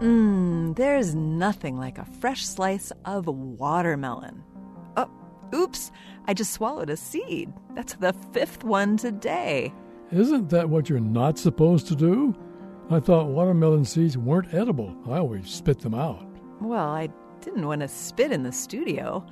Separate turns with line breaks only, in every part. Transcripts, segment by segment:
Mmm, there's nothing like a fresh slice of watermelon. Oh, oops, I just swallowed a seed. That's the fifth one today.
Isn't that what you're not supposed to do? I thought watermelon seeds weren't edible. I always spit them out.
Well, I didn't want to spit in the studio.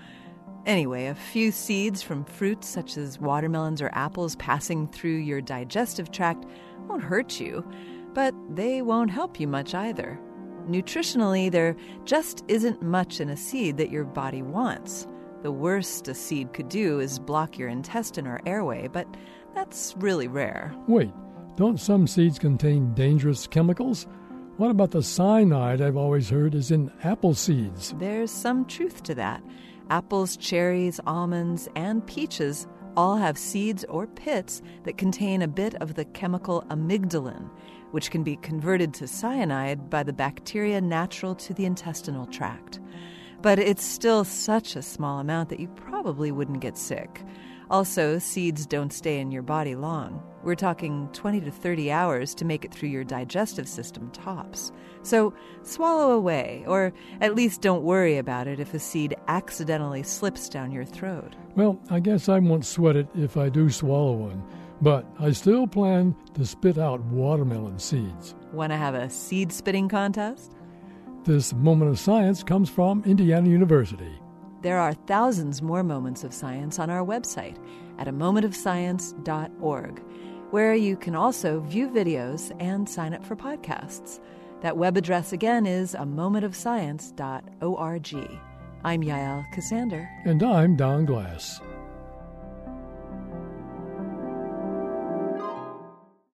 Anyway, a few seeds from fruits such as watermelons or apples passing through your digestive tract won't hurt you, but they won't help you much either. Nutritionally, there just isn't much in a seed that your body wants. The worst a seed could do is block your intestine or airway, but that's really rare.
Wait, don't some seeds contain dangerous chemicals? What about the cyanide I've always heard is in apple seeds?
There's some truth to that. Apples, cherries, almonds, and peaches all have seeds or pits that contain a bit of the chemical amygdalin which can be converted to cyanide by the bacteria natural to the intestinal tract. But it's still such a small amount that you probably wouldn't get sick. Also, seeds don't stay in your body long. We're talking 20 to 30 hours to make it through your digestive system tops. So swallow away, or at least don't worry about it if a seed accidentally slips down your throat.
Well, I guess I won't sweat it if I do swallow one. But I still plan to spit out watermelon seeds.
Want to have a seed spitting contest?
This moment of science comes from Indiana University.
There are thousands more moments of science on our website at a momentofscience.org, where you can also view videos and sign up for podcasts. That web address again is a momentofscience.org. I'm Yael Ksander.
And I'm Don Glass.